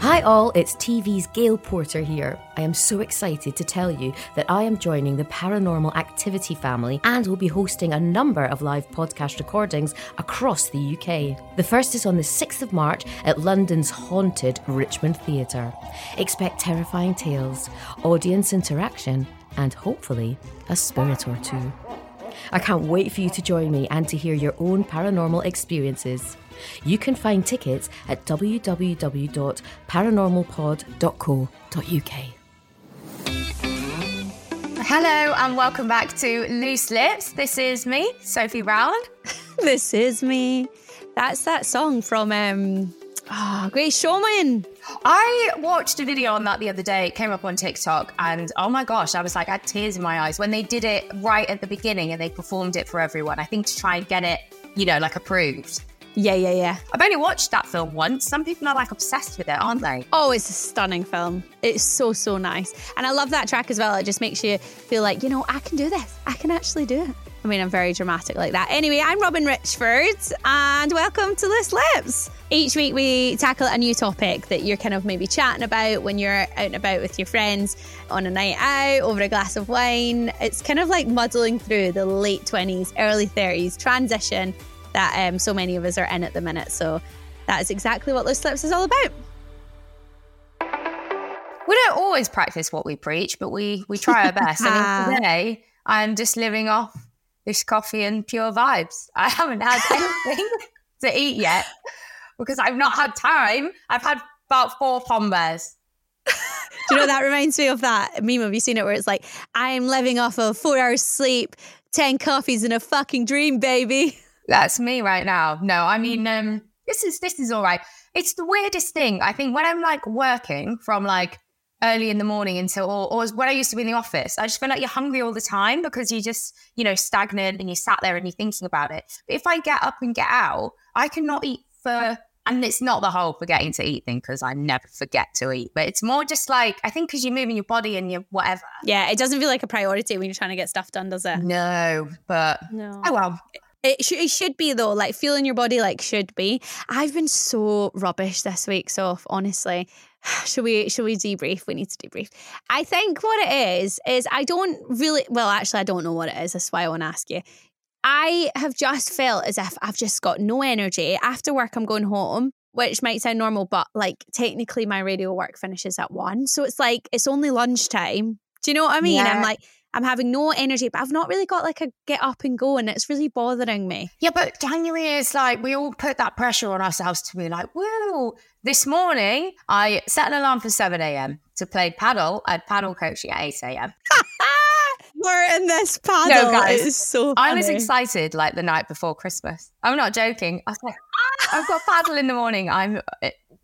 Hi, all, it's TV's Gail Porter here. I am so excited to tell you that I am joining the Paranormal Activity family and will be hosting a number of live podcast recordings across the UK. The first is on the 6th of March at London's haunted Richmond Theatre. Expect terrifying tales, audience interaction, and hopefully a spirit or two. I can't wait for you to join me and to hear your own paranormal experiences. You can find tickets at www.paranormalpod.co.uk. Hello and welcome back to Loose Lips. This is me, Sophie Brown. this is me. That's that song from um oh, Great Showman. I watched a video on that the other day. It came up on TikTok, and oh my gosh, I was like, I had tears in my eyes when they did it right at the beginning and they performed it for everyone. I think to try and get it, you know, like approved. Yeah, yeah, yeah. I've only watched that film once. Some people are like obsessed with it, aren't they? Oh, it's a stunning film. It's so, so nice. And I love that track as well. It just makes you feel like, you know, I can do this. I can actually do it. I mean, I'm very dramatic like that. Anyway, I'm Robyn Richford, and welcome to Loose Lips. Each week, we tackle a new topic that you're kind of maybe chatting about when you're out and about with your friends on a night out over a glass of wine. It's kind of like muddling through the late 20s, early 30s transition that um, so many of us are in at the minute. So that is exactly what Loose Lips is all about. We don't always practice what we preach, but we we try our best. I mean, today I'm just living off this coffee and pure vibes. I haven't had anything to eat yet because I've not had time. I've had about four pombers. Do you know that reminds me of that meme? Have you seen it where it's like, I'm living off of four hours sleep, 10 coffees, and a fucking dream, baby? That's me right now. No, I mean, um, this is this is all right. It's the weirdest thing. I think when I'm like working from like early in the morning until or, or when I used to be in the office, I just feel like you're hungry all the time because you just, you know, stagnant and you sat there and you're thinking about it. But if I get up and get out, I cannot eat for and it's not the whole forgetting to eat thing because I never forget to eat, but it's more just like I think because you're moving your body and you're whatever. Yeah, it doesn't feel like a priority when you're trying to get stuff done, does it? No, but No. oh well. It, sh- it should be though, like feeling your body like should be. I've been so rubbish this week, so honestly, should we should we debrief? We need to debrief. I think what it is is I don't really well, actually, I don't know what it is. That's why I want to ask you. I have just felt as if I've just got no energy. After work, I'm going home, which might sound normal, but like technically my radio work finishes at one. So it's like it's only lunchtime. Do you know what I mean? I'm like, I'm having no energy, but I've not really got like a get up and go, and it's really bothering me. Yeah, but January is like we all put that pressure on ourselves to be like, woo. This morning, I set an alarm for 7 a.m. to play padel. I had padel coaching at 8 a.m. We're in this padel. No, guys, so I was excited like the night before Christmas. I'm not joking. I was like, "Ah, I've got padel in the morning. I'm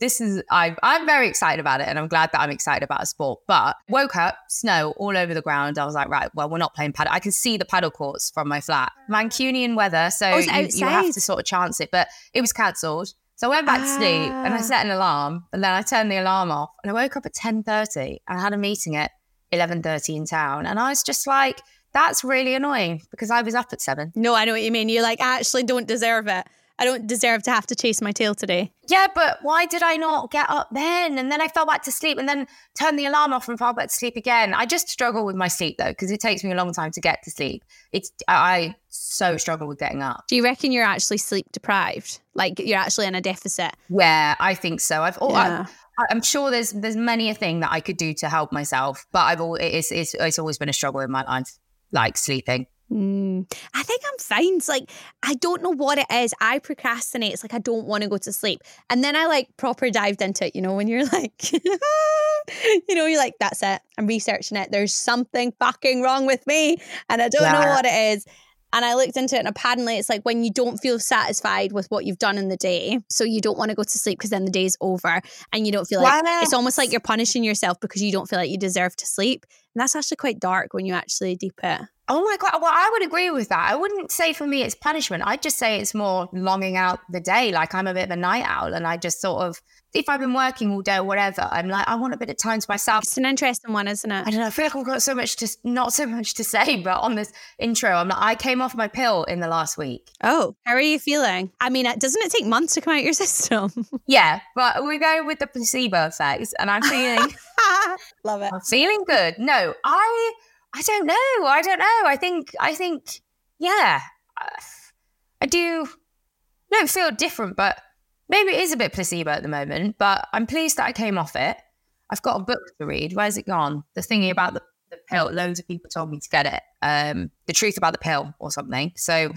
this is I I'm very excited about it and I'm glad that I'm excited about a sport. But woke up, snow all over the ground. I was like, right, well, we're not playing padel. I can see the padel courts from my flat. Mancunian weather, so Oh, you, you have to sort of chance it. But it was cancelled. So I went back to sleep and I Ah. set an alarm and then I turned the alarm off and I woke up at 10.30 and I had a meeting at 11.30 in town. And I was just like, that's really annoying because I was up at seven. No, I know what you mean. You're like I actually don't deserve it. I don't deserve to have to chase my tail today. Yeah, but why did I not get up then? And then I fell back to sleep and then turned the alarm off and fell back to sleep again. I just struggle with my sleep though, because it takes me a long time to get to sleep. It's I so struggle with getting up. Do you reckon you're actually sleep deprived? Like you're actually in a deficit? Yeah, I think so. I've oh, Yeah. I, I'm sure there's there's many a thing that I could do to help myself, but I've always it's it's, it's always been a struggle in my life, like sleeping. Mm, I think I'm fine. It's like I don't know what it is. I procrastinate. It's like I don't want to go to sleep, and then I like proper dived into it. You know, when you're like, you know, you're like, that's it. I'm researching it. There's something fucking wrong with me, and I don't know what it is. And I looked into it, and apparently, it's like when you don't feel satisfied with what you've done in the day, so you don't want to go to sleep because then the day's over, and you don't feel like it's almost like you're punishing yourself because you don't feel like you deserve to sleep. And that's actually quite dark when you actually deep it. Oh my god! Well, I would agree with that. I wouldn't say for me it's punishment. I'd just say it's more longing out the day. Like I'm a bit of a night owl, and I just sort of, if I've been working all day or whatever, I'm like, I want a bit of time to myself. It's an interesting one, isn't it? I don't know. I feel like I've got so much to, not so much to say, but on this intro, I'm like, I came off my pill in the last week. Oh, how are you feeling? I mean, doesn't it take months to come out your system? Yeah, but we're going with the placebo effect, and I'm feeling. Love it. I'm feeling good. No, I I don't know. I don't know. I think I think yeah. I do don't feel different, but maybe it is a bit placebo at the moment, but I'm pleased that I came off it. I've got a book to read. Where's it gone? The thingy about the, the pill. Loads of people told me to get it. Um, the truth about the pill or something. So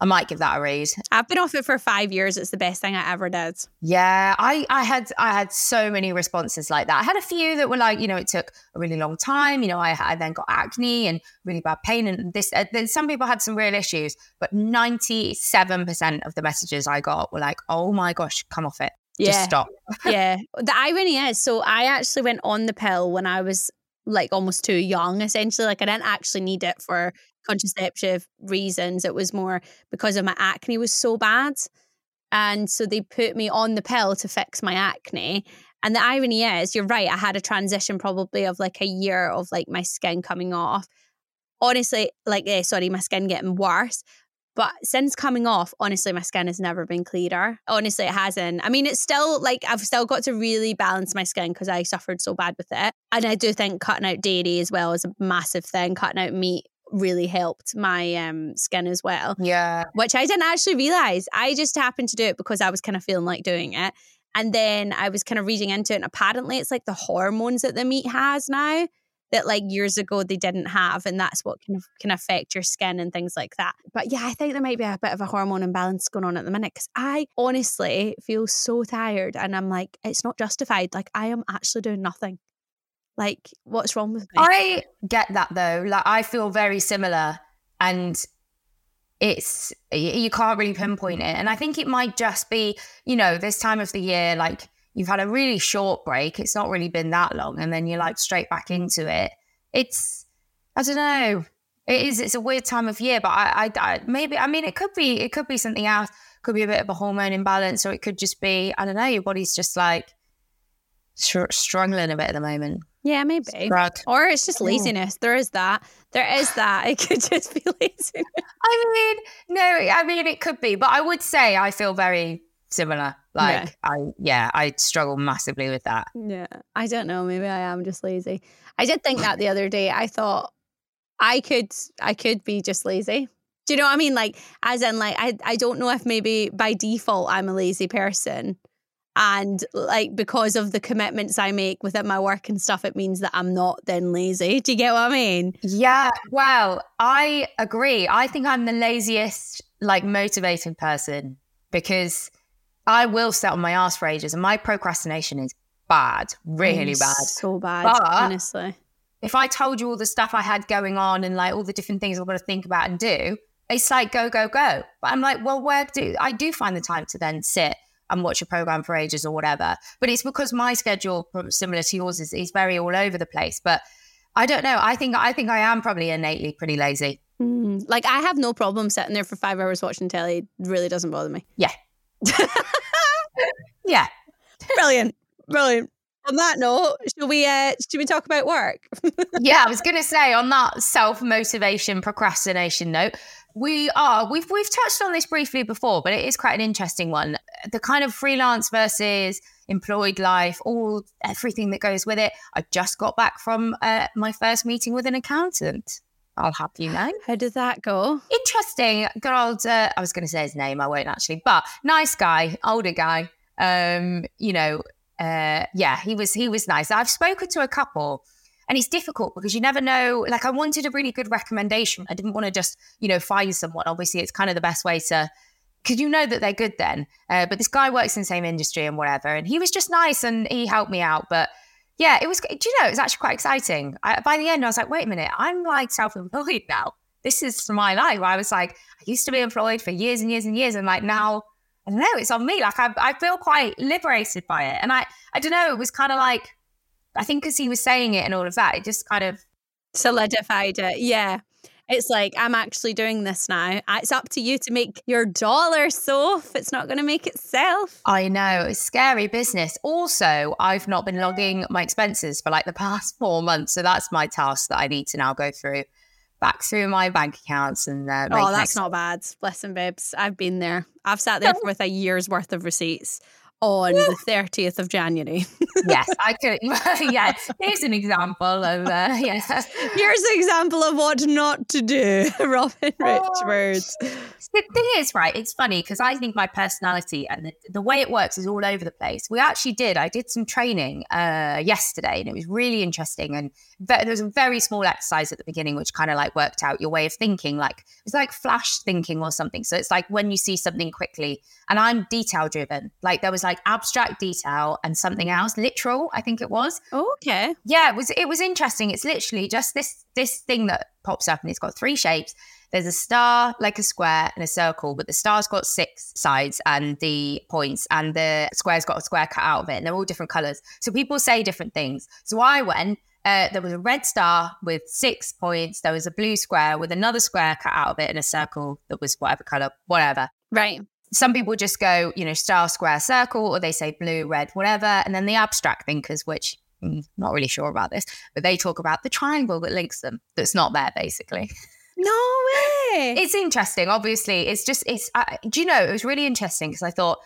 I might give that a read. I've been off it for five years. It's the best thing I ever did. Yeah, I, I had I had so many responses like that. I had a few that were like, you know, it took a really long time. You know, I, I then got acne and really bad pain, and this. Uh, then some people had some real issues, but ninety seven percent of the messages I got were like, "Oh my gosh, come off it, just stop." yeah. The irony is, so I actually went on the pill when I was like almost too young, essentially. Like I didn't actually need it for contraceptive reasons. It was more because of my acne was so bad. And so they put me on the pill to fix my acne. And the irony is, you're right, I had a transition probably of like a year of like my skin coming off. Honestly, like, eh, sorry, my skin getting worse. But since coming off, honestly, my skin has never been clearer. Honestly, it hasn't. I mean, it's still like I've still got to really balance my skin because I suffered so bad with it. And I do think cutting out dairy as well is a massive thing. Cutting out meat really helped my um, skin as well Yeah, which I didn't actually realize. I just happened to do it because I was kind of feeling like doing it. And then I was kind of reading into it, and apparently it's like the hormones that the meat has now that like years ago they didn't have, and that's what can can affect your skin and things like that. But yeah, I think there might be a bit of a hormone imbalance going on at the minute because I honestly feel so tired, and I'm like, it's not justified. Like I am actually doing nothing. Like what's wrong with me? I get that though. Like I feel very similar, and it's you can't really pinpoint it. And I think it might just be, you know, this time of the year, like you've had a really short break. It's not really been that long, and then you're like straight back into it. It's, I don't know. It is. It's a weird time of year, but I, I, I maybe. I mean, it could be. It could be something else. Could be a bit of a hormone imbalance, or it could just be. I don't know. Your body's just like str- struggling a bit at the moment. Yeah, maybe. Or it's just laziness. There is that. There is that. It could just be laziness. I mean, no, I mean it could be, but I would say I feel very similar. Like Yeah. I yeah, I struggle massively with that. Yeah. I don't know. Maybe I am just lazy. I did think that the other day. I thought I could I could be just lazy. Do you know what I mean? Like as in like I I don't know if maybe by default I'm a lazy person. And like because of the commitments I make within my work and stuff, it means that I'm not then lazy. Do you get what I mean? Yeah, well, I agree. I think I'm the laziest, like motivating person because I will sit on my ass for ages and my procrastination is bad, really I'm bad. So bad, But- honestly. If I told you all the stuff I had going on and like all the different things I've got to think about and do, it's like go, go, go. But I'm like, well, where do I do find the time to then sit and watch a program for ages or whatever? But it's because my schedule, similar to yours, is, is very all over the place. But I don't know. I think I think I am probably innately pretty lazy. Mm. Like I have no problem sitting there for five hours watching telly. It really doesn't bother me. Yeah. Yeah. Brilliant. Brilliant. On that note, should we uh should we talk about work? Yeah. I was gonna say on that self motivation procrastination note, We are. We've we've touched on this briefly before, but it is quite an interesting one. The kind of freelance versus employed life, all everything that goes with it. I just got back from uh, my first meeting with an accountant. I'll have you know. How did that go? Interesting. Good old. Uh, I was going to say his name. I won't actually, but nice guy, older guy. Um, you know, uh, yeah, he was he was nice. I've spoken to a couple and it's difficult because you never know like i wanted a really good recommendation. I didn't want to just you know find someone. Obviously it's kind of the best way to because you know that they're good then. Uh, but this guy works in the same industry and whatever and he was just nice and he helped me out. But yeah it was do you know it was actually quite exciting. I, by the end i was like wait a minute i'm like self-employed now. This is my life. I was like i used to be employed for years and years and years and like now I don't know, it's on me. Like I, I feel quite liberated by it. And I, I don't know, it was kind of like I think because he was saying it and all of that, it just kind of solidified it. Yeah. It's like, I'm actually doing this now. It's up to you to make your dollar, Soph. It's not going to make itself. I know. It's scary business. Also, I've not been logging my expenses for like the past four months. So that's my task that I need to now go through back through my bank accounts and uh, oh that's not bad bless listen babes i've been there i've sat there with a year's worth of receipts on the 30th of January. yes, I could. yeah, here's an example of, uh, yeah. Here's an example of what not to do, Robyn Richards. Oh. The thing is, right, it's funny because I think my personality and the, the, way it works is all over the place. We actually did, I did some training uh, yesterday and it was really interesting. And there was a very small exercise at the beginning, which kind of like worked out your way of thinking. Like it's like flash thinking or something. So it's like when you see something quickly, and I'm detail driven. Like there was like abstract detail and something else, literal. I think it was. okay. Yeah, it was. It was interesting. It's literally just this this thing that pops up, and it's got three shapes. There's a star, like a square, and a circle, but the star's got six sides and the points, and the square's got a square cut out of it, and they're all different colors. So people say different things. So I went uh, there was a red star with six points. There was a blue square with another square cut out of it and a circle that was whatever color, whatever. Right. Some people just go, you know, star, square, circle, or they say blue, red, whatever. And then the abstract thinkers, which I'm not really sure about this, but they talk about the triangle that links them that's not there, basically. No way. It's interesting. Obviously, it's just, it's, uh, do you know, it was really interesting because I thought,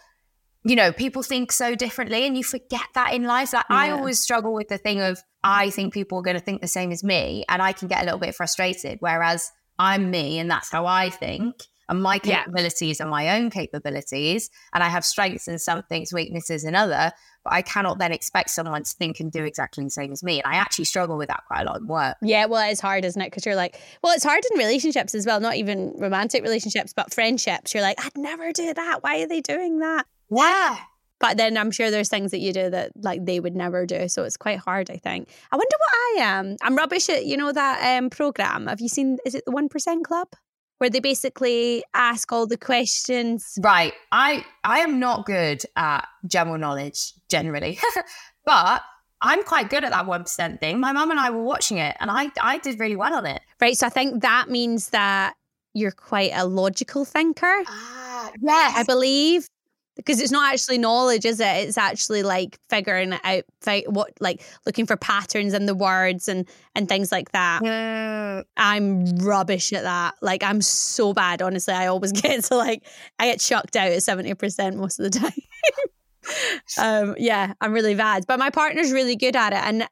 you know, people think so differently and you forget that in life. Like, yeah. I always struggle with the thing of, I think people are going to think the same as me, and I can get a little bit frustrated. Whereas I'm me, and that's how I think, and my capabilities yeah. are my own capabilities, and I have strengths in some things, weaknesses in other. But I cannot then expect someone to think and do exactly the same as me. And I actually struggle with that quite a lot in work. Yeah, well, it's hard, isn't it? Because you're like, well, it's hard in relationships as well, not even romantic relationships, but friendships. You're like, I'd never do that. Why are they doing that? Yeah. But then I'm sure there's things that you do that like they would never do. So it's quite hard, I think. I wonder what I am. I'm rubbish at, you know, that um, program. Have you seen, is it the 1% Club? Where they basically ask all the questions. Right. I I am not good at general knowledge generally. but I'm quite good at that 1% thing. My mum and I were watching it and I I did really well on it. Right. So I think that means that you're quite a logical thinker. Ah, yes. I believe because it's not actually knowledge is it? It's actually like figuring out what like looking for patterns in the words and and things like that. Yeah. i'm rubbish at that. Like i'm so bad honestly. I always get to like i get chucked out at 70% most of the time. Um yeah i'm really bad. But my partner's really good at it. And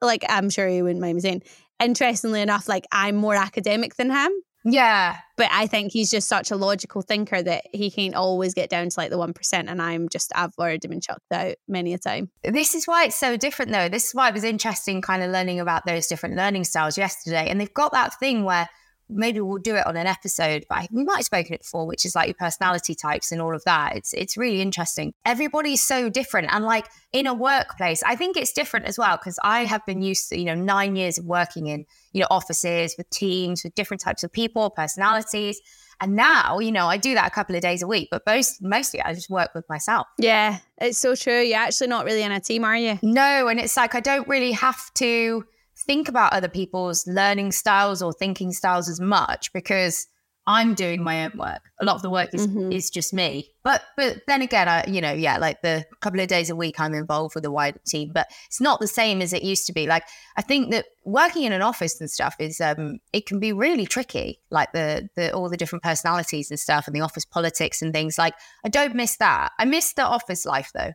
like i'm sure he wouldn't mind me saying interestingly enough like i'm more academic than him yeah. But I think he's just such a logical thinker that he can't always get down to like the 1%. And I'm just, I've already been chucked out many a time. This is why it's so different, though. This is why it was interesting kind of learning about those different learning styles yesterday. And they've got that thing where maybe we'll do it on an episode, but we might have spoken it before, which is like your personality types and all of that. It's it's really interesting. Everybody's so different. And like in a workplace, I think it's different as well, because I have been used to, you know, nine years of working in, you know, offices with teams, with different types of people, personalities. And now, you know, I do that a couple of days a week, but most mostly I just work with myself. Yeah, it's so true. You're actually not really in a team, are you? No, and it's like I don't really have to think about other people's learning styles or thinking styles as much because I'm doing my own work. A lot of the work is Mhm. is just me. But but then again, I you know yeah, like the couple of days a week I'm involved with the wider team, but it's not the same as it used to be. Like I think that working in an office and stuff is um it can be really tricky. Like the the all the different personalities and stuff and the office politics and things. Like I don't miss that. I miss the office life though.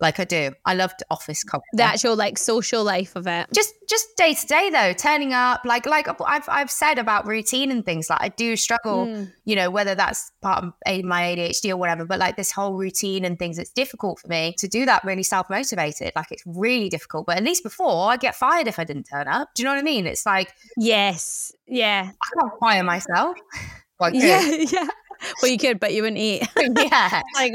Like I do. I loved office culture The actual like social life of it. just just day to day though turning up like like i've i've said about routine and things like i do struggle Mm. you know whether that's part of my adhd or whatever but like this whole routine and things it's difficult for me to do that really self-motivated like it's really difficult but at least before I'd get fired if i didn't turn up do you know what i mean it's like Yes. Yeah. i can't fire myself Well, Yeah. Yeah. Well, you could, but you wouldn't eat. yeah like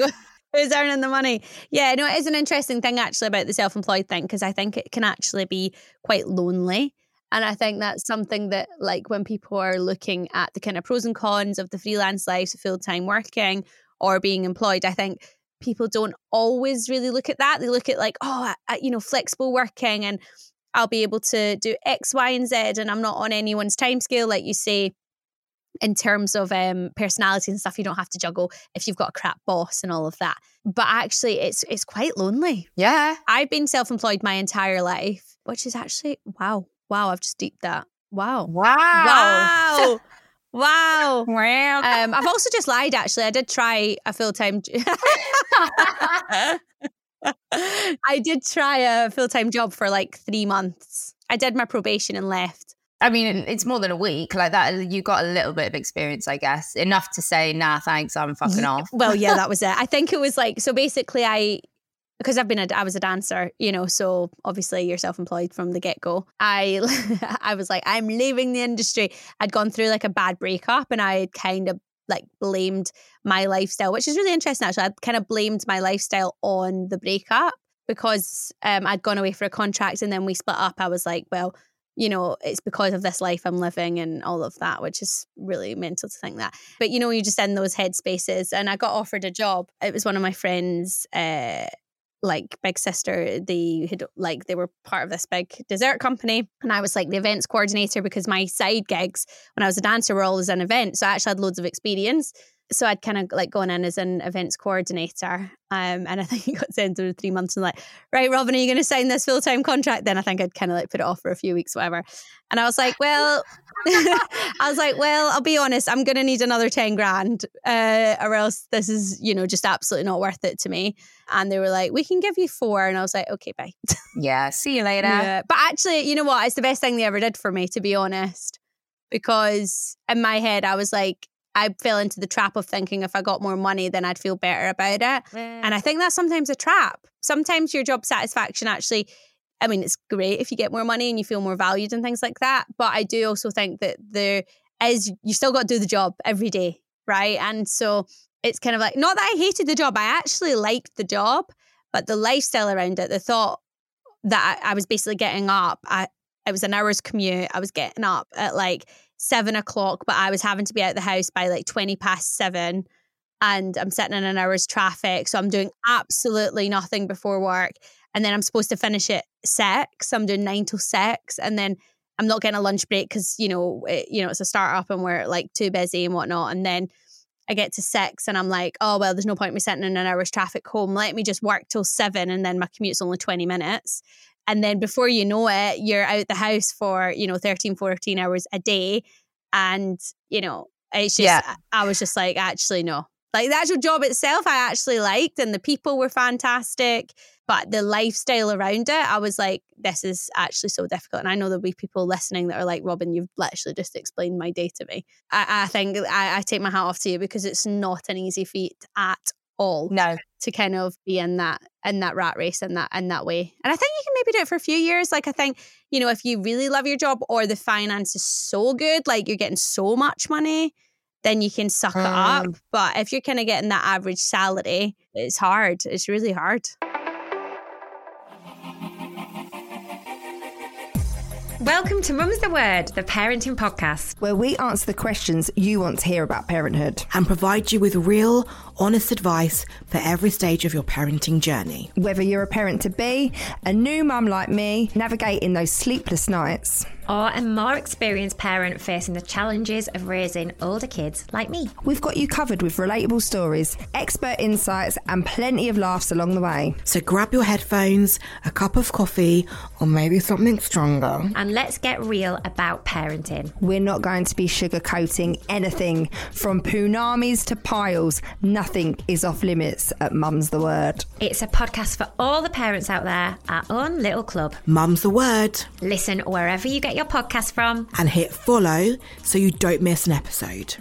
who's earning the money? Yeah no it is an interesting thing actually about the self-employed thing because i think it can actually be quite lonely. And i think that's something that like when people are looking at the kind of pros and cons of the freelance life full-time working or being employed i think people don't always really look at that. They look at like oh I- you know flexible working and i'll be able to do x y and z and i'm not on anyone's time scale like you say in terms of um, personality and stuff, you don't have to juggle if you've got a crap boss and all of that. But actually, it's it's quite lonely. yeah I've been self-employed my entire life, which is actually wow, wow. I've just deeped that. Wow, wow wow, wow. wow Um, I've also just lied. Actually, I did try a full time. I did try a full time job for like three months. I did my probation and left. I mean, it's more than a week like that. You got a little bit of experience, I guess, enough to say, "Nah, thanks, I'm fucking off." Well, yeah, that was it. I think it was like so. Basically, I because I've been a I was a dancer, you know, so obviously you're self-employed from the get-go. I I was like, I'm leaving the industry. I'd gone through like a bad breakup, and I kind of like blamed my lifestyle, which is really interesting. Actually, I'd kind of blamed my lifestyle on the breakup because um, I'd gone away for a contract, and then we split up. I was like, well. You know, it's because of this life I'm living and all of that, which is really mental to think that. But you know, you just in those headspaces. And I got offered a job. It was one of my friends' uh, like big sister. They had like they were part of this big dessert company, and I was like the events coordinator because my side gigs when I was a dancer were always an event. So I actually had loads of experience. So I'd kind of like gone in as an events coordinator, um, and I think it got sent through three months and like, right, Robyn, are you going to sign this full time contract? Then I think I'd kind of like put it off for a few weeks, whatever. And I was like, well, I was like, well, I'll be honest, I'm going to need another 10 grand uh, or else this is, you know, just absolutely not worth it to me. And they were like, we can give you four. And I was like, okay, bye. Yeah, see you later. Yeah. But actually, you know what? It's the best thing they ever did for me, to be honest. Because in my head, I was like, I fell into the trap of thinking if I got more money, then I'd feel better about it. And mm. I think that's sometimes a trap. Sometimes your job satisfaction actually, I mean, it's great if you get more money and you feel more valued and things like that. But I do also think that there is, you still got to do the job every day, right? And so it's kind of like, not that I hated the job, I actually liked the job, but the lifestyle around it, the thought that I, I was basically getting up, I, it was an hour's commute. I was getting up at like seven o'clock, but I was having to be out the house by like 20 past seven. And I'm sitting in an hour's traffic. So I'm doing absolutely nothing before work. And then I'm supposed to finish at six. I'm doing nine till six. And then I'm not getting a lunch break because, you know, it, you know, it's a startup and we're like too busy and whatnot. And then I get to six and I'm like, oh, well, there's no point in me sitting in an hour's traffic home. Let me just work till seven and then my commute's only 20 minutes. And then before you know it, you're out the house for, you know, 13, 14 hours a day. And, you know, it's just, Yeah. I was just like, actually, no. Like the actual job itself, I actually liked and the people were fantastic. But the lifestyle around it, I was like, this is actually so difficult. And I know there'll be people listening that are like, Robyn, you've literally just explained my day to me. I, I think I, I take my hat off to you because it's not an easy feat at all No, to kind of be in that in that rat race in that in that way. And I think you can maybe do it for a few years. Like I think, you know, if you really love your job or the finance is so good, like you're getting so much money, then you can suck it up. Mm. But if you're kind of getting that average salary, it's hard. It's really hard. Welcome to Mum's the Word, the parenting podcast. where we answer the questions you want to hear about parenthood. and provide you with real, honest advice for every stage of your parenting journey. Whether you're a parent to be, a new mum like me, navigating those sleepless nights, or a more experienced parent facing the challenges of raising older kids like me. We've got you covered with relatable stories, expert insights, and plenty of laughs along the way. So grab your headphones, a cup of coffee, or maybe something stronger. And let's get real about parenting. We're not going to be sugarcoating anything from punamis to piles. Nothing is off limits at Mum's the Word. It's a podcast for all the parents out there, our own little club. Mum's the word. Listen wherever you get your podcast from. And hit follow so you don't miss an episode.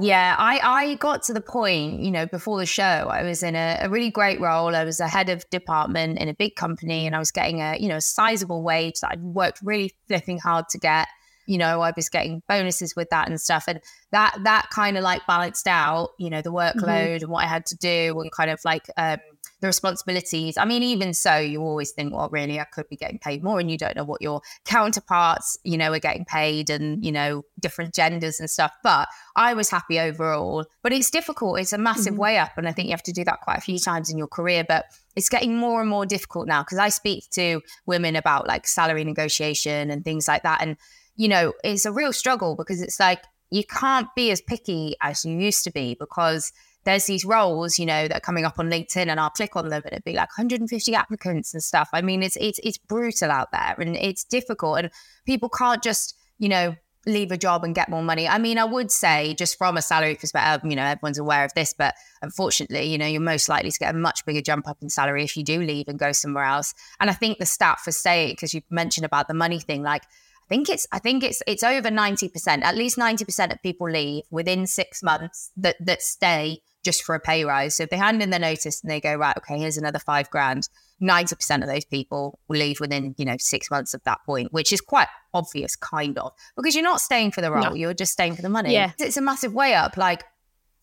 Yeah, I, I got to the point, you know, before the show, I was in a, a, really great role. I was a head of department in a big company and I was getting a, you know, a sizable wage that I'd worked really flipping hard to get. You know, I was getting bonuses with that and stuff. And that that kind of like balanced out, you know, the workload mm-hmm. and what I had to do and kind of like um the responsibilities. I mean, even so, you always think, well, really, I could be getting paid more, and you don't know what your counterparts, you know, are getting paid, and you know, different genders and stuff. But I was happy overall. But it's difficult. It's a massive mm-hmm. way up, and I think you have to do that quite a few times in your career. But it's getting more and more difficult now because I speak to women about like salary negotiation and things like that, and you know, it's a real struggle because it's like you can't be as picky as you used to be because there's these roles, you know, that are coming up on LinkedIn and I'll click on them and it'd be like 150 applicants and stuff. I mean, it's it's it's brutal out there and it's difficult and people can't just, you know, leave a job and get more money. I mean, I would say just from a salary perspective, you know, everyone's aware of this, but unfortunately, you know, you're most likely to get a much bigger jump up in salary if you do leave and go somewhere else. And I think the stat for stay, because you mentioned about the money thing, like I think it's I think it's it's over 90%, at least 90% of people leave within six months that that stay just for a pay rise. So if they hand in their notice and they go, right, okay, here's another five grand, 90% of those people will leave within, you know, six months of that point, which is quite obvious, kind of, because you're not staying for the role, no. you're just staying for the money. Yeah. It's a massive way up. Like,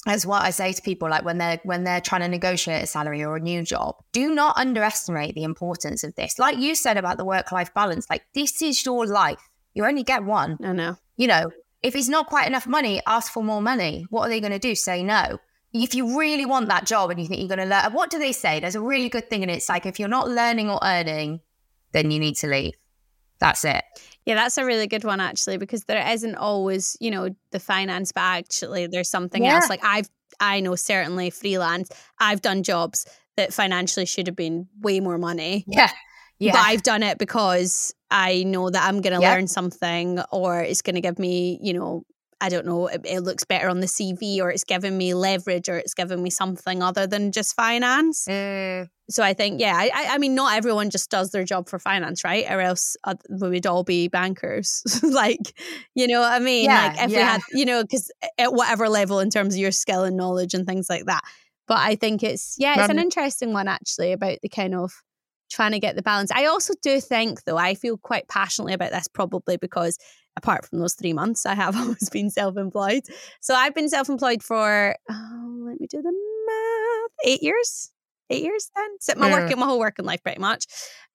as what I say to people, like when they're when they're trying to negotiate a salary or a new job, do not underestimate the importance of this. Like you said about the work life balance, like this is your life. You only get one. I know. You know, if it's not quite enough money, ask for more money. What are they going to do? Say no if you really want that job and you think you're going to learn, what do they say? There's a really good thing, and it's like if you're not learning or earning, then you need to leave. That's it. Yeah, that's a really good one actually, because there isn't always, you know, the finance, but actually there's something yeah. else. Like I've, I know certainly freelance. I've done jobs that financially should have been way more money. Yeah. Yeah. But I've done it because I know that I'm going to learn something or it's going to give me, you know, I don't know, it, it, looks better on the CV or it's giving me leverage or it's giving me something other than just finance. Mm. So I think, yeah, I, I mean, not everyone just does their job for finance, right? Or else uh, we would all be bankers. like, you know what I mean? Yeah, like if yeah. we had, you know, because at whatever level in terms of your skill and knowledge and things like that. But I think it's, yeah, it's um, an interesting one actually about the kind of trying to get the balance. I also do think, though, I feel quite passionately about this probably because apart from those three months, I have always been self employed. So I've been self employed for, oh, let me do the math, eight years. Eight years then? So my working my whole working life, pretty much,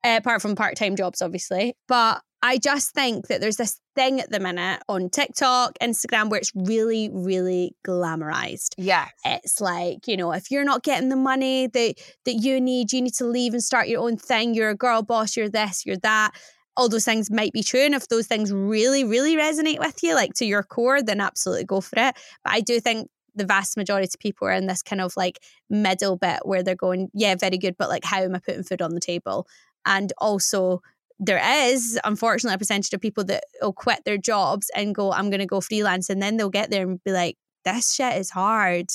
uh, apart from part time jobs, obviously. But I just think that there's this thing at the minute on TikTok, Instagram, where it's really, really glamorized. Yeah. It's like, you know, if you're not getting the money that that you need, you need to leave and start your own thing. You're a girl boss, you're this, you're that all those things might be true. And if those things really, really resonate with you, like to your core, then absolutely go for it. But I do think the vast majority of people are in this kind of like middle bit where they're going, yeah, very good, but like, how am I putting food on the table? And also, there is unfortunately a percentage of people that will quit their jobs and go, I'm going to go freelance. And then they'll get there and be like, this shit is hard.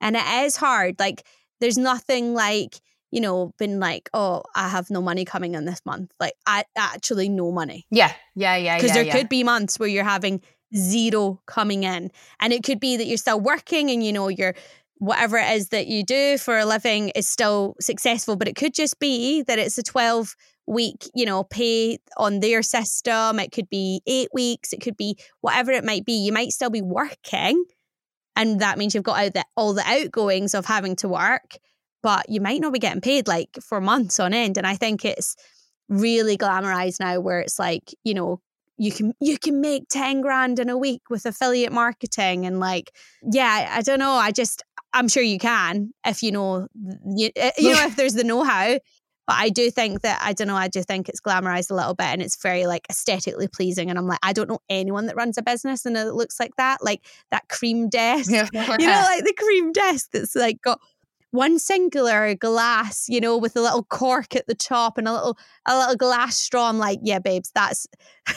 And it is hard. Like, there's nothing like, you know, been like, oh, I have no money coming in this month. Like, I actually no money. Yeah, yeah, yeah. Because yeah, there yeah. could be months where you're having zero coming in, and it could be that you're still working, and you know, you're whatever it is that you do for a living is still successful, but it could just be that it's a twelve week, you know, pay on their system. It could be eight weeks. It could be whatever it might be. You might still be working. And that means you've got out the, all the outgoings of having to work, but you might not be getting paid like for months on end. And I think it's really glamorized now where it's like, you know, you can you can make 10 grand in a week with affiliate marketing and like yeah i don't know i just i'm sure you can if you know you, eh, you know if there's the know-how But I do think that I don't know. I do think it's glamorized a little bit, and it's very like aesthetically pleasing. And I'm like, I don't know anyone that runs a business and it looks like that, like that cream desk. Yeah. You know, like the cream desk that's like got one singular glass, you know, with a little cork at the top and a little a little glass straw. I'm like, yeah, babes, that's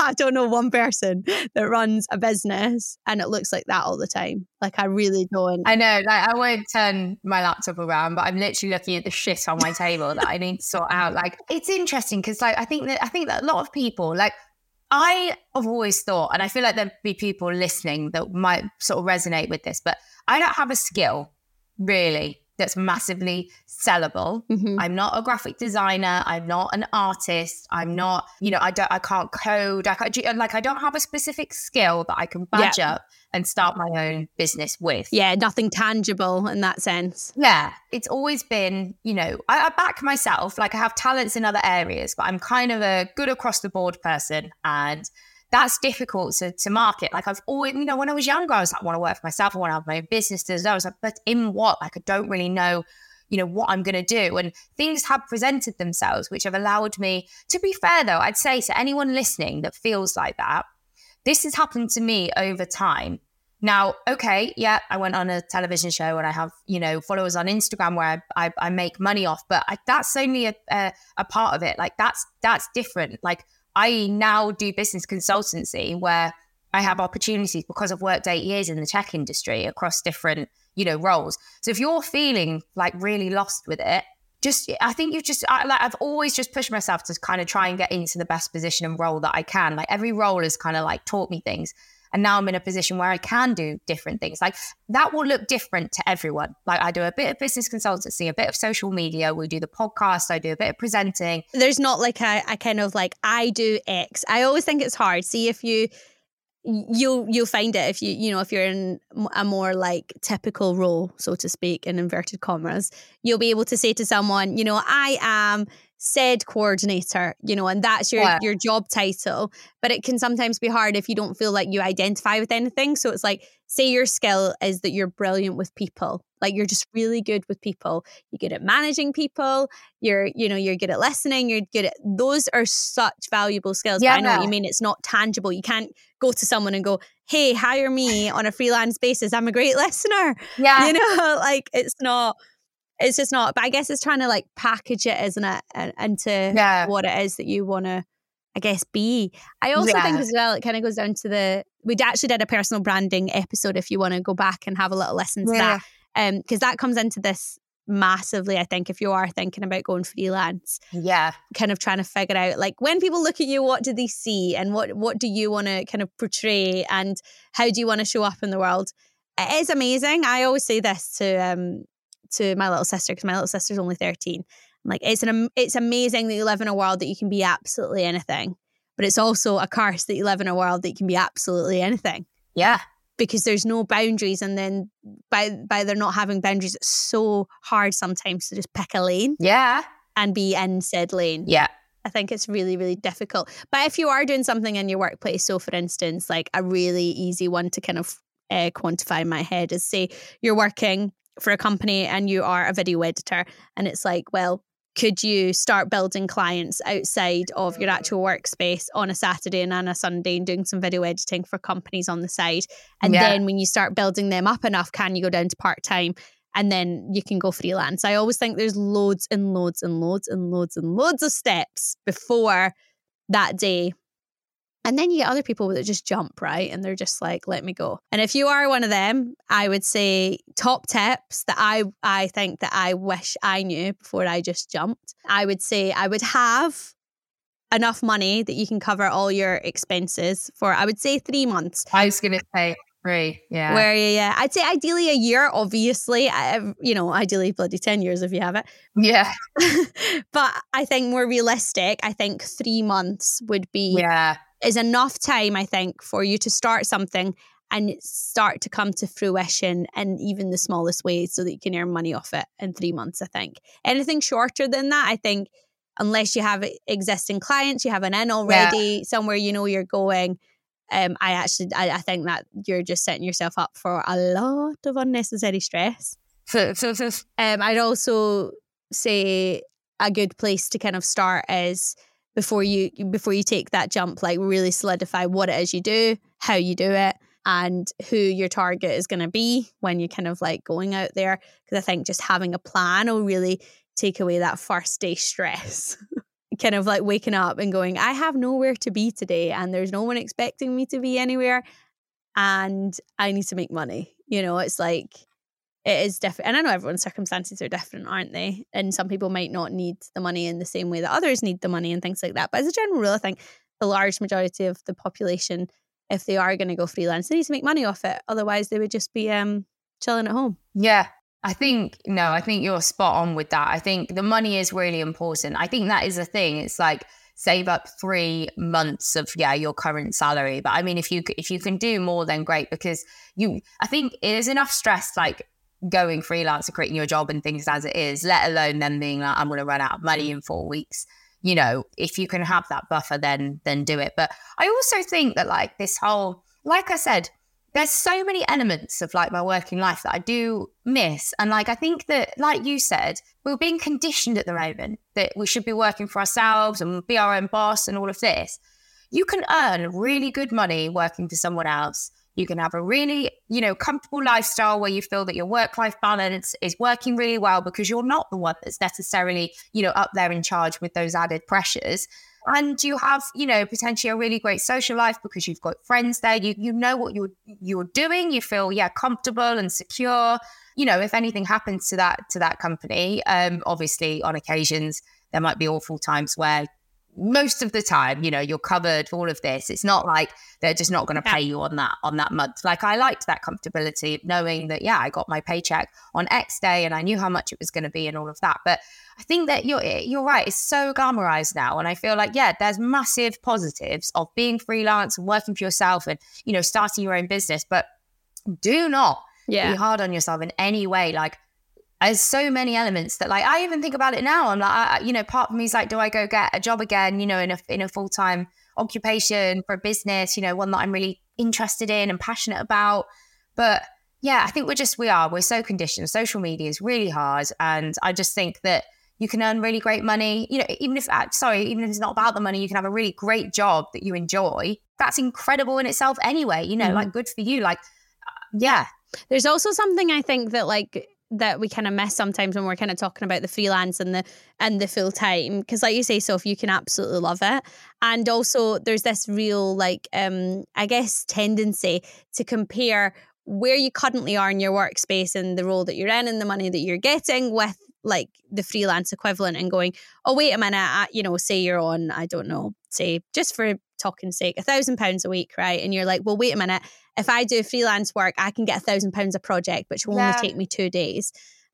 I don't know one person that runs a business and it looks like that all the time. Like I really don't. I know, like I won't turn my laptop around, but I'm literally looking at the shit on my table that I need to sort out. Like it's interesting because like I think that I think that a lot of people like I have always thought, and I feel like there'd be people listening that might sort of resonate with this, but I don't have a skill really that's massively sellable. Mhm. I'm not a graphic designer. I'm not an artist. I'm not, you know, I don't, I can't code. I can't, like, I don't have a specific skill that I can badge Yeah. up and start my own business with. Yeah, nothing tangible in that sense. Yeah, it's always been, you know, I, I back myself. Like I have talents in other areas, but I'm kind of a good across the board person. And that's difficult to, to market. Like I've always, you know, when I was younger, I was like, I want to work for myself. I want to have my own business. I was like, but in what? Like I don't really know, you know, what I'm going to do. And things have presented themselves, which have allowed me, to be fair though, I'd say to anyone listening that feels like that, this has happened to me over time. Now, okay, yeah, I went on a television show and I have, you know, followers on Instagram where I, I, I make money off, but I, that's only a, a, a part of it. Like that's that's different. Like I now do business consultancy where I have opportunities because I've worked eight years in the tech industry across different, you know, roles. So if you're feeling like really lost with it, just I think you've just I, like I've always just pushed myself to kind of try and get into the best position and role that I can. Like every role has kind of like taught me things. And now I'm in a position where I can do different things. Like that will look different to everyone. Like I do a bit of business consultancy, a bit of social media. We do the podcast. I do a bit of presenting. There's not like a, a kind of like I do X. I always think it's hard. See if you you'll you'll find it if you you know if you're in a more like typical role so to speak in inverted commas you'll be able to say to someone you know i am said coordinator you know and that's your Yeah. your job title but it can sometimes be hard if you don't feel like you identify with anything so it's like say your skill is that you're brilliant with people like you're just really good with people you're good at managing people you're you know you're good at listening you're good at those are such valuable skills but i know what you mean it's not tangible you can't go to someone and go hey hire me on a freelance basis i'm a great listener Yeah. you know like it's not it's just not but i guess it's trying to like package it isn't it and into Yeah. what it is that you want to i guess be i also think as well it kind of goes down to the we actually did a personal branding episode if you want to go back and have a little listen to Yeah. that um because that comes into this massively i think if you are thinking about going freelance Yeah. kind of trying to figure out like when people look at you what do they see and what what do you want to kind of portray and how do you want to show up in the world it is amazing i always say this to um to my little sister because my little sister's only 13 I'm like it's an it's amazing that you live in a world that you can be absolutely anything but it's also a curse that you live in a world that you can be absolutely anything Yeah. because there's no boundaries and then by by there not having boundaries it's so hard sometimes to just pick a lane Yeah. and be in said lane Yeah. I think it's really, really difficult. But if you are doing something in your workplace, so for instance, like a really easy one to kind of uh, quantify in my head is say you're working for a company and you are a video editor, and it's like, well, could you start building clients outside of your mm. actual workspace on a Saturday and on a Sunday and doing some video editing for companies on the side? And Yeah. then when you start building them up enough, can you go down to part time? And then you can go freelance. I always think there's loads and loads and loads and loads and loads of steps before that day. And then you get other people that just jump, right? And they're just like, let me go. And if you are one of them, I would say top tips that I I think that I wish I knew before I just jumped. I would say I would have enough money that you can cover all your expenses for I would say three months. I was going to say three. Yeah. Where yeah, I'd say ideally a year, obviously. I, you know, ideally bloody 10 years if you have it. yeah. but I think more realistic, I think three months would be Yeah. Is enough time, I think, for you to start something and start to come to fruition in even the smallest ways so that you can earn money off it in three months, I think. Anything shorter than that, I think, unless you have existing clients, you have an in already, somewhere you know you're going. Um, I actually, I, I think that you're just setting yourself up for a lot of unnecessary stress. So, so, so Um, I'd also say a good place to kind of start is before you before you take that jump like really solidify what it is you do how you do it and who your target is going to be when you're kind of like going out there. Because i think just having a plan will really take away that first day stress. Kind of like waking up and going i have nowhere to be today and there's no one expecting me to be anywhere and i need to make money. You know it's like it is different. And I know everyone's circumstances are different, aren't they? And some people might not need the money in the same way that others need the money and things like that. But as a general rule, I think the large majority of the population, if they are going to go freelance, they need to make money off it. Otherwise, they would just be um, chilling at home. Yeah. I think, no, I think you're spot on with that. I think the money is really important. I think that is a thing. It's like, save up three months of yeah your current salary but i mean if you if you can do more then great because you i think it is enough stress like going freelance and creating your job and things as it is, let alone them being like, I'm going to run out of money mm. in four weeks. You know, if you can have that buffer, then then do it. But I also think that like this whole, like I said, there's so many elements of like my working life that I do miss. And like I think that, like you said, we're being conditioned at the moment that we should be working for ourselves and be our own boss and all of this. You can earn really good money working for someone else you can have a really, you know, comfortable lifestyle where you feel that your work life balance is working really well because you're not the one that's necessarily, you know, up there in charge with those added pressures. And you have, you know, potentially a really great social life because you've got friends there. You you know what you're you're doing. You feel yeah comfortable and secure. You know, if anything happens to that to that company, um, obviously on occasions there might be awful times where most of the time, you know, you're covered for all of this. It's not like they're just not going to pay you on that on that month. Like I liked that comfortability, knowing that yeah, I got my paycheck on X day and I knew how much it was going to be and all of that. But I think that you're eh, you're right. It's so glamorized now, and I feel like yeah, there's massive positives of being freelance and working for yourself and you know starting your own business. But do not yeah. be hard on yourself in any way. Like there's so many elements that like I even think about it now. I'm like, I, you know, part of me is like, do I go get a job again? You know, in a in a full time occupation for a business. You know, one that I'm really interested in and passionate about. But yeah, I think we're just we are we're so conditioned. Social media is really hard, and I just think that you can earn really great money. You know, even if uh, sorry, even if it's not about the money, you can have a really great job that you enjoy. That's incredible in itself, anyway. You know, mm-hmm. like good for you. Like, uh, yeah. There's also something I think that like that we kind of miss sometimes when we're kind of talking about the freelance and the and the full time because like you say so if you can absolutely love it. And also there's this real like um i guess tendency to compare where you currently are in your workspace and the role that you're in and the money that you're getting with like the freelance equivalent and going oh wait a minute I, you know say you're on i don't know say just for talking sake a thousand pounds a week right and you're like well wait a minute if I do freelance work, I can get a thousand pounds a project, which will yeah. only take me two days.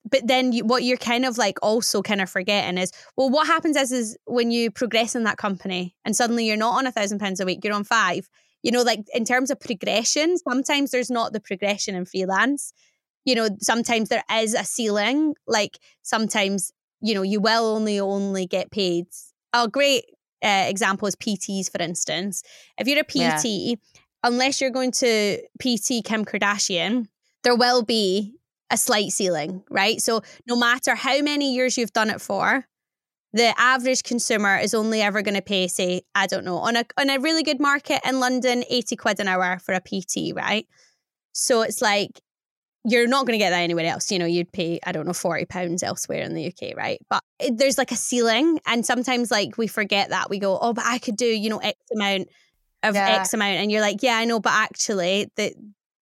But then you, what you're kind of like also kind of forgetting is, well, what happens is, is when you progress in that company and suddenly you're not on a thousand pounds a week, you're on five. You know, like in terms of progression, sometimes there's not the progression in freelance. You know, sometimes there is a ceiling. Like sometimes, you know, you will only only get paid. A great uh, example is PTs, for instance. If you're a PT yeah unless you're going to PT Kim Kardashian, there will be a slight ceiling, right? So no matter how many years you've done it for, the average consumer is only ever going to pay, say, I don't know, on a on a really good market in London, 80 quid an hour for a PT, right? So it's like you're not going to get that anywhere else. You know, you'd pay, I don't know, 40 pounds elsewhere in the UK, right? But it, there's like a ceiling. And sometimes like we forget that. We go, oh, but I could do, you know, X amount of yeah. X amount, and you're like, yeah, I know, but actually, the,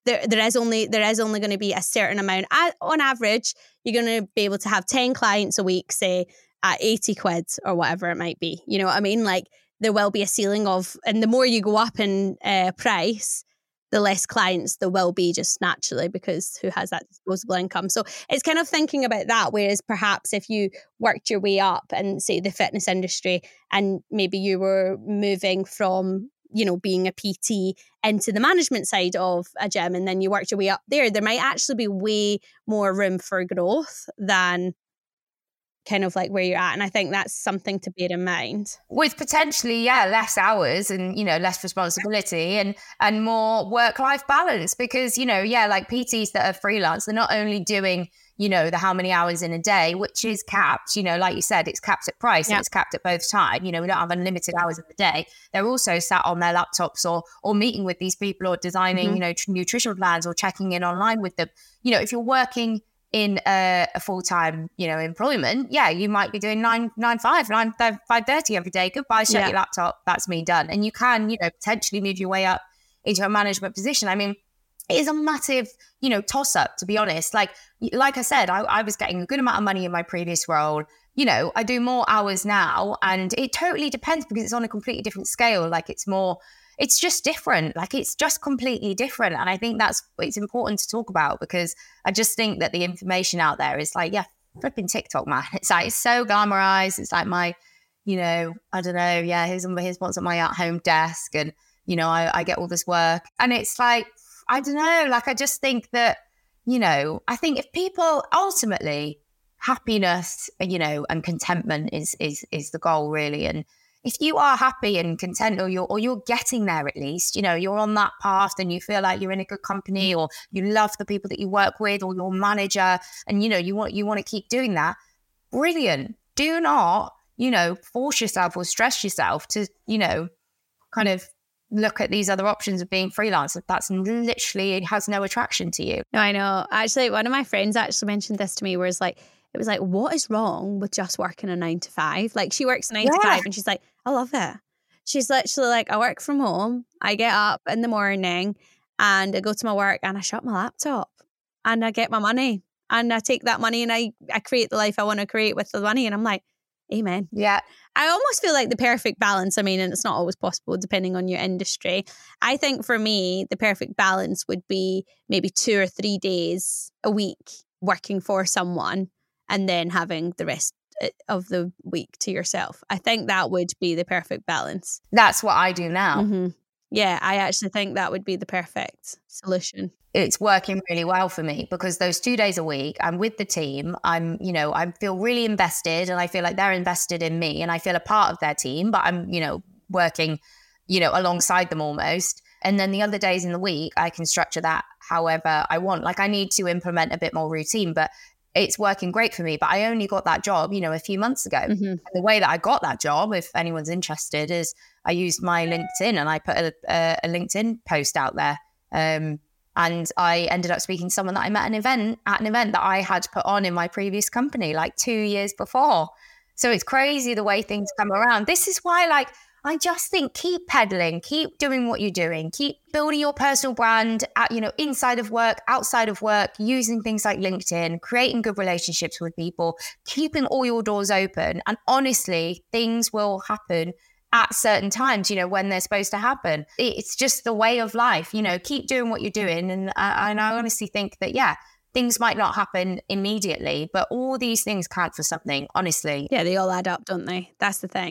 there there is only there is only going to be a certain amount. on average, you're going to be able to have ten clients a week, say at eighty quid or whatever it might be. You know what I mean? Like there will be a ceiling of, and the more you go up in uh, price, the less clients there will be just naturally because who has that disposable income. So it's kind of thinking about that. Whereas perhaps if you worked your way up and say the fitness industry and maybe you were moving from you know, being a PT into the management side of a gym and then you worked your way up there, there might actually be way more room for growth than kind of like where you're at. And I think that's something to bear in mind. With potentially, yeah, less hours and, you know, less responsibility and and more work-life balance. Because, you know, yeah, like PTs that are freelance, they're not only doing, you know, the how many hours in a day, which is capped, you know, like you said, it's capped at price Yeah. and it's capped at both time. You know, we don't have unlimited hours in the day. They're also sat on their laptops or or meeting with these people or designing, Mhm. you know, tr- nutrition plans or checking in online with them. You know, if you're working in a, a full time, you know, employment, yeah, you might be doing nine nine five, nine five thirty every day. Goodbye, shut Yeah. your laptop. That's me done. And you can, you know, potentially move your way up into a management position. I mean, it is a massive, you know, toss up to be honest. Like, like I said, I, I was getting a good amount of money in my previous role. You know, I do more hours now, and it totally depends because it's on a completely different scale. Like, it's more, it's just different. Like, it's just completely different. And I think that's it's important to talk about because I just think that the information out there is like, yeah, flipping TikTok, man. It's like it's so glamorized. It's like my, you know, I don't know, yeah, here's here's what's on my at home desk, and you know, I, I get all this work, and it's like I don't know, like I just think that, you know, I think if people ultimately happiness, you know, and contentment is is is the goal really, and if you are happy and content or you're or you're getting there at least, you know, you're on that path and you feel like you're in a good company mm. or you love the people that you work with or your manager and you know you want you want to keep doing that, brilliant. Do not, you know, force yourself or stress yourself to, you know, kind of look at these other options of being freelance. That's literally it has no attraction to you. No, I know. Actually, one of my friends actually mentioned this to me where it's like, it was like, what is wrong with just working a nine to five? Like she works nine to five and she's like, I love it. She's literally like, I work from home. I get up in the morning and I go to my work and I shut my laptop and I get my money and I take that money and I, I create the life I want to create with the money. And I'm like, amen. Yeah. I almost feel like the perfect balance. I mean, and it's not always possible depending on your industry. I think for me, the perfect balance would be maybe two or three days a week working for someone and then having the rest of the week to yourself. I think that would be the perfect balance. That's what I do now. hmm Yeah, I actually think that would be the perfect solution. it's working really well for me because those two days a week I'm with the team. I'm, you know, I feel really invested and I feel like they're invested in me and I feel a part of their team, but I'm, you know, working, you know, alongside them almost. And then the other days in the week, I can structure that however I want. Like I need to implement a bit more routine, but it's working great for me. But I only got that job, you know, a few months ago. Mhm. And the way that I got that job, if anyone's interested, is I used my LinkedIn and I put a, a, a LinkedIn post out there. Um, and I ended up speaking to someone that I met at an event at an event that I had put on in my previous company like two years before. So it's crazy the way things come around. This is why, like, I just think keep peddling, keep doing what you're doing, keep building your personal brand, at, you know, inside of work, outside of work, using things like LinkedIn, creating good relationships with people, keeping all your doors open. And honestly, things will happen at certain times, you know, when they're supposed to happen. It's just the way of life, you know, keep doing what you're doing. And I, and I honestly think that, yeah, things might not happen immediately, but all these things count for something, honestly. Yeah, they all add up, don't they? That's the thing.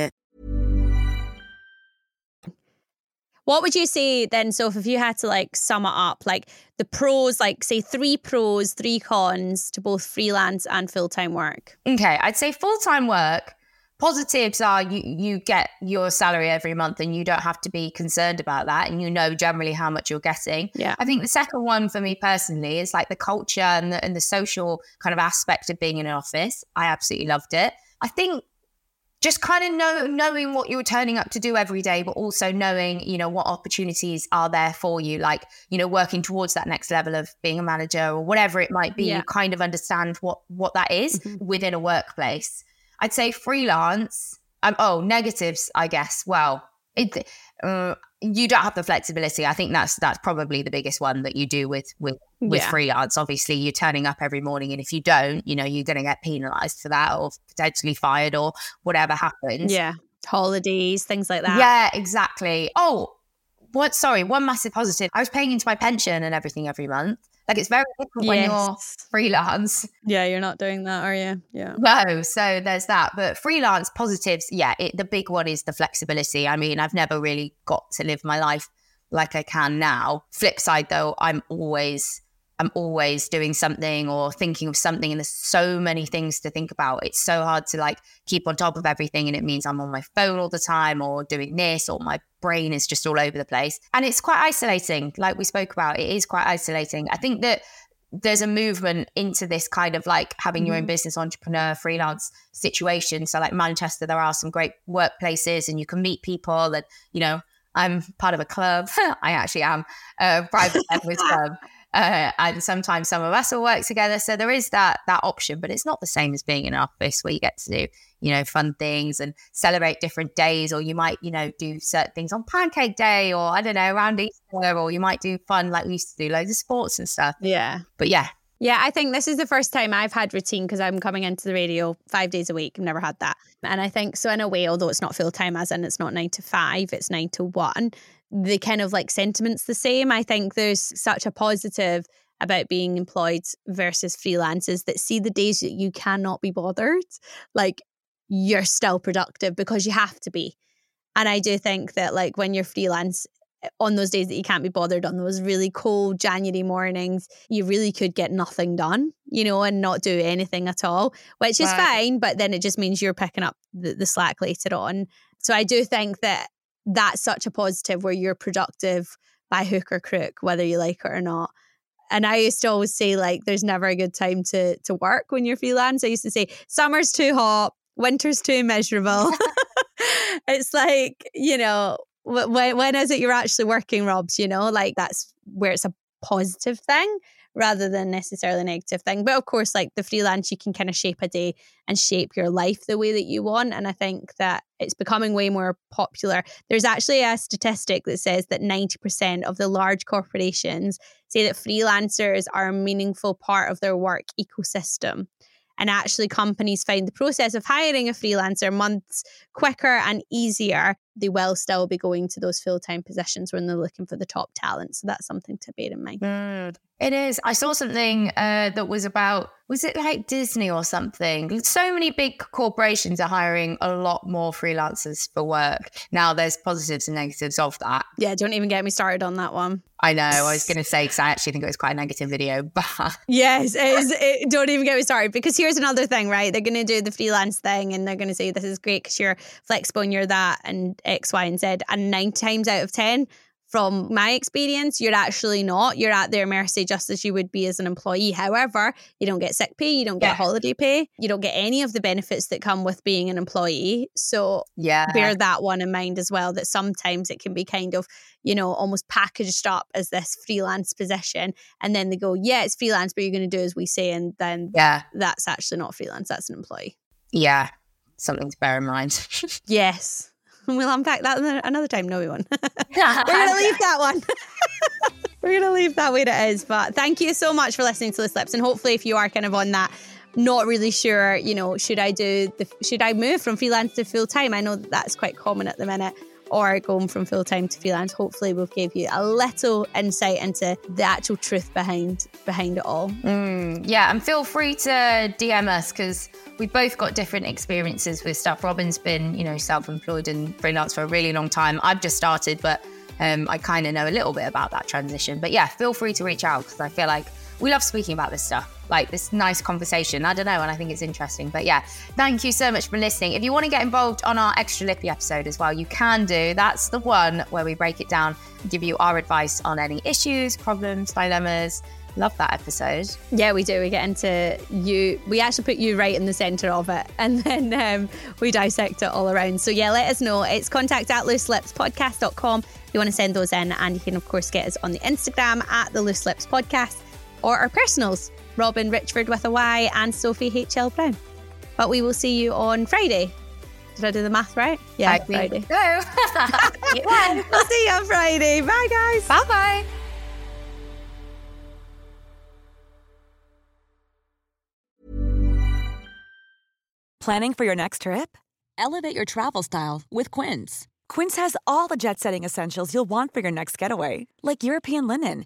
What would you say then, So, if you had to like sum it up, like the pros, like say three pros, three cons to both freelance and full time work? Okay, I'd say full time work. Positives are you you get your salary every month and you don't have to be concerned about that and you know generally how much you're getting. Yeah. I think the second one for me personally is like the culture and the, and the social kind of aspect of being in an office. I absolutely loved it. I think just kind of know knowing what you're turning up to do every day but also knowing you know what opportunities are there for you like you know working towards that next level of being a manager or whatever it might be Yeah. you kind of understand what what that is Mm-hmm. within a workplace i'd say freelance um, oh negatives i guess well it uh, you don't have the flexibility i think that's that's probably the biggest one that you do with with with Yeah. freelance obviously you're turning up every morning and if you don't you know you're going to get penalized for that or potentially fired or whatever happens Yeah. Holidays, things like that. yeah exactly oh what sorry one massive positive i was paying into my pension and everything every month like it's very different when you're Yes. freelance Yeah, you're not doing that, are you? Yeah. no, so there's that. But freelance positives, yeah, it, the big one is the flexibility. I mean, I've never really got to live my life like I can now. Flip side though, I'm always I'm always doing something or thinking of something and there's so many things to think about. It's so hard to like keep on top of everything and it means I'm on my phone all the time or doing this or my brain is just all over the place. And it's quite isolating, like we spoke about. It is quite isolating. I think that there's a movement into this kind of like having your own mm-hmm. business entrepreneur freelance situation so like manchester there are some great workplaces and you can meet people and you know i'm part of a club i actually am a private members club uh, and sometimes some of us will work together so there is that that option but it's not the same as being in an office where you get to do you know fun things and celebrate different days or you might you know do certain things on pancake day or i don't know around easter or you might do fun like we used to do loads of sports and stuff Yeah. but yeah Yeah, I think this is the first time I've had routine because I'm coming into the radio five days a week. I've never had that. And I think so, in a way, although it's not full time, as in it's not nine to five, it's nine to one, the kind of like sentiment's the same. I think there's such a positive about being employed versus freelancers that see the days that you cannot be bothered, like you're still productive because you have to be. And I do think that, like, when you're freelance, eh, on those days that you can't be bothered on those really cold January mornings, you really could get nothing done, you know, and not do anything at all, which is Right. fine. But then it just means you're picking up the, the slack later on. So I do think that that's such a positive where you're productive by hook or crook, whether you like it or not. And I used to always say, like, there's never a good time to to work when you're freelance. I used to say, summer's too hot, winter's too miserable. it's like, you know, when, when is it you're actually working, Robs? You know, like that's where it's a positive thing rather than necessarily a negative thing. But of course, like the freelance, you can kind of shape a day and shape your life the way that you want. And I think that it's becoming way more popular. There's actually a statistic that says that 90% of the large corporations say that freelancers are a meaningful part of their work ecosystem. And actually, companies find the process of hiring a freelancer months quicker and easier. They will still be going to those full time positions when they're looking for the top talent. So that's something to bear in mind. It is. I saw something uh, that was about, was it like Disney or something? So many big corporations are hiring a lot more freelancers for work. Now, there's positives and negatives of that. Yeah, don't even get me started on that one. I know. I was going to say, because I actually think it was quite a negative video, but Yes, it is, it, don't even get me started because here's another thing, right? They're going to do the freelance thing and they're going to say this is great because you're flexible and you're that and X, Y, and Z. And nine times out of 10, from my experience, you're actually not. You're at their mercy just as you would be as an employee. However, you don't get sick pay, you don't get Yeah. holiday pay, you don't get any of the benefits that come with being an employee. So yeah. bear that one in mind as well that sometimes it can be kind of you know almost packaged up as this freelance position and then they go yeah it's freelance but you're going to do as we say and then Yeah. that's actually not freelance that's an employee Yeah. something to bear in mind. yes. We'll unpack that another time. No, we won't. We're going to leave that one. We're going to leave that where it is. But thank you so much for listening to the slips. And hopefully, if you are kind of on that, not really sure, you know, should I do the, should I move from freelance to full time? I know that that's quite common at the minute or going from full time to freelance. Hopefully, we've gave you a little insight into the actual truth behind behind it all. Mm, yeah, and feel free to DM us because we've both got different experiences with stuff. Robyn's been, you know, self-employed and freelance for a really long time. I've just started, but um, I kind of know a little bit about that transition. But yeah, feel free to reach out because I feel like we love speaking about this stuff like this nice conversation. I don't know, and I think it's interesting. But yeah, thank you so much for listening. If you want to get involved on our extra lippy episode as well, you can do. That's the one where we break it down, give you our advice on any issues, problems, dilemmas. Love that episode. Yeah, we do. We get into you. We actually put you right in the centre of it, and then um, we dissect it all around. So yeah, let us know. It's contact at looselipspodcast.com. You want to send those in, and you can of course get us on the Instagram at the Loose Lips Podcast or our personals Robyn Richford with a Y, and Sophie H.L. Brown. But we will see you on Friday. Did I do the math right? Yeah, I Friday. So. yeah. We'll see you on Friday. Bye, guys. Bye bye. Planning for your next trip? Elevate your travel style with Quince. Quince has all the jet setting essentials you'll want for your next getaway, like European linen